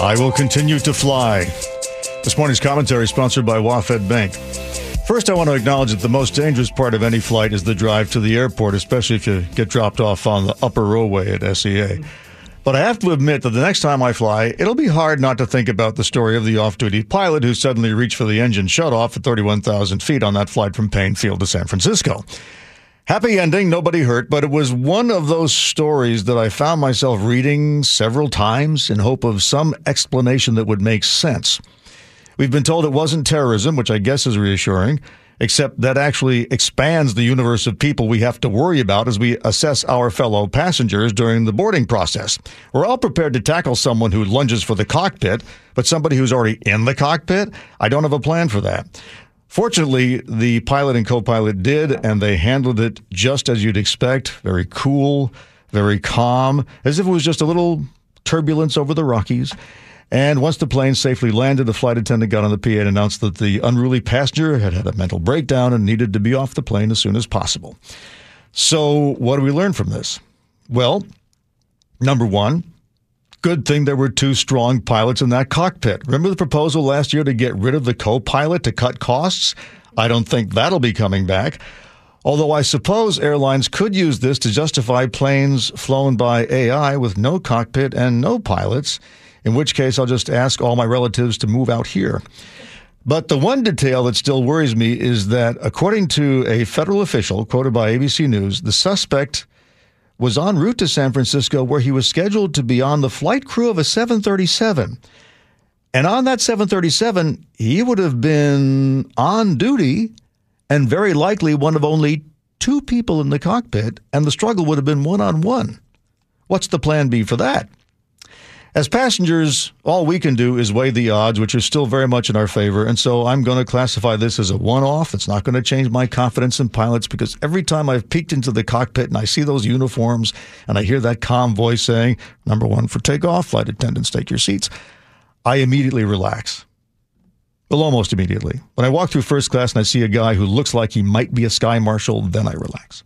I will continue to fly. This morning's commentary sponsored by WaFd Bank. First, I want to acknowledge that the most dangerous part of any flight is the drive to the airport, especially if you get dropped off on the upper rowway at SEA. But I have to admit that the next time I fly, it'll be hard not to think about the story of the off duty pilot who suddenly reached for the engine shutoff at 31,000 feet on that flight from Paine Field to San Francisco. Happy ending, nobody hurt, but it was one of those stories that I found myself reading several times in hope of some explanation that would make sense. We've been told it wasn't terrorism, which I guess is reassuring, except that actually expands the universe of people we have to worry about as we assess our fellow passengers during the boarding process. We're all prepared to tackle someone who lunges for the cockpit, but somebody who's already in the cockpit, I don't have a plan for that. Fortunately, the pilot and co pilot did, and they handled it just as you'd expect very cool, very calm, as if it was just a little turbulence over the Rockies. And once the plane safely landed, the flight attendant got on the PA and announced that the unruly passenger had had a mental breakdown and needed to be off the plane as soon as possible. So, what do we learn from this? Well, number one, good thing there were two strong pilots in that cockpit. Remember the proposal last year to get rid of the co pilot to cut costs? I don't think that'll be coming back. Although I suppose airlines could use this to justify planes flown by AI with no cockpit and no pilots, in which case I'll just ask all my relatives to move out here. But the one detail that still worries me is that, according to a federal official quoted by ABC News, the suspect was en route to San Francisco where he was scheduled to be on the flight crew of a 737. And on that 737, he would have been on duty and very likely one of only two people in the cockpit, and the struggle would have been one on one. What's the plan B for that? As passengers, all we can do is weigh the odds, which are still very much in our favor. And so I'm going to classify this as a one off. It's not going to change my confidence in pilots because every time I've peeked into the cockpit and I see those uniforms and I hear that calm voice saying, number one for takeoff, flight attendants, take your seats, I immediately relax. Well, almost immediately. When I walk through first class and I see a guy who looks like he might be a sky marshal, then I relax.